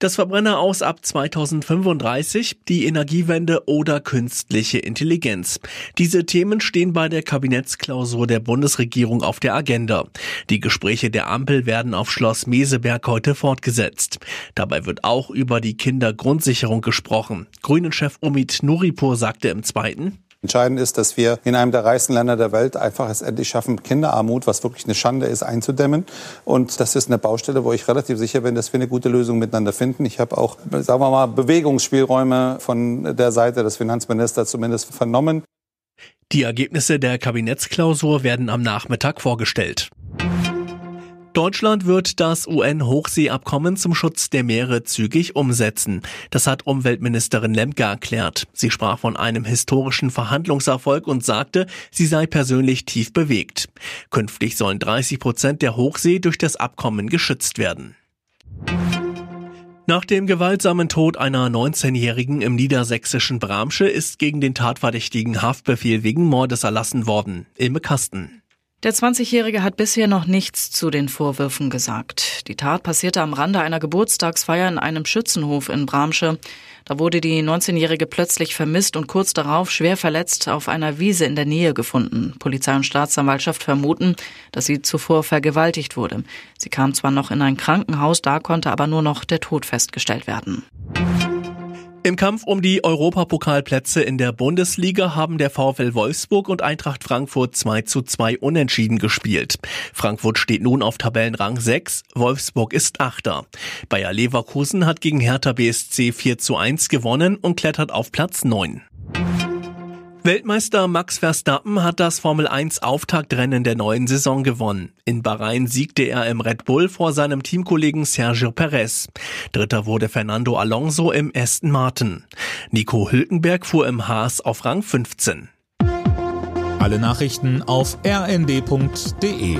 Das Verbrenner aus ab 2035, die Energiewende oder künstliche Intelligenz. Diese Themen stehen bei der Kabinettsklausur der Bundesregierung auf der Agenda. Die Gespräche der Ampel werden auf Schloss Meseberg heute fortgesetzt. Dabei wird auch über die Kindergrundsicherung gesprochen. Grünen-Chef Omid Nuripur sagte im zweiten, Entscheidend ist, dass wir in einem der reichsten Länder der Welt einfach es endlich schaffen, Kinderarmut, was wirklich eine Schande ist, einzudämmen. Und das ist eine Baustelle, wo ich relativ sicher bin, dass wir eine gute Lösung miteinander finden. Ich habe auch, sagen wir mal, Bewegungsspielräume von der Seite des Finanzministers zumindest vernommen. Die Ergebnisse der Kabinettsklausur werden am Nachmittag vorgestellt. Deutschland wird das UN-Hochseeabkommen zum Schutz der Meere zügig umsetzen. Das hat Umweltministerin Lemke erklärt. Sie sprach von einem historischen Verhandlungserfolg und sagte, sie sei persönlich tief bewegt. Künftig sollen 30 Prozent der Hochsee durch das Abkommen geschützt werden. Nach dem gewaltsamen Tod einer 19-Jährigen im niedersächsischen Bramsche ist gegen den Tatverdächtigen Haftbefehl wegen Mordes erlassen worden. Ilme Kasten. Der 20-Jährige hat bisher noch nichts zu den Vorwürfen gesagt. Die Tat passierte am Rande einer Geburtstagsfeier in einem Schützenhof in Bramsche. Da wurde die 19-Jährige plötzlich vermisst und kurz darauf schwer verletzt auf einer Wiese in der Nähe gefunden. Polizei und Staatsanwaltschaft vermuten, dass sie zuvor vergewaltigt wurde. Sie kam zwar noch in ein Krankenhaus, da konnte aber nur noch der Tod festgestellt werden. Im Kampf um die Europapokalplätze in der Bundesliga haben der VfL Wolfsburg und Eintracht Frankfurt 2 zu 2 unentschieden gespielt. Frankfurt steht nun auf Tabellenrang 6, Wolfsburg ist Achter. Bayer Leverkusen hat gegen Hertha BSC 4 zu 1 gewonnen und klettert auf Platz 9. Weltmeister Max Verstappen hat das Formel 1 Auftaktrennen der neuen Saison gewonnen. In Bahrain siegte er im Red Bull vor seinem Teamkollegen Sergio Perez. Dritter wurde Fernando Alonso im Aston Martin. Nico Hülkenberg fuhr im Haas auf Rang 15. Alle Nachrichten auf rnd.de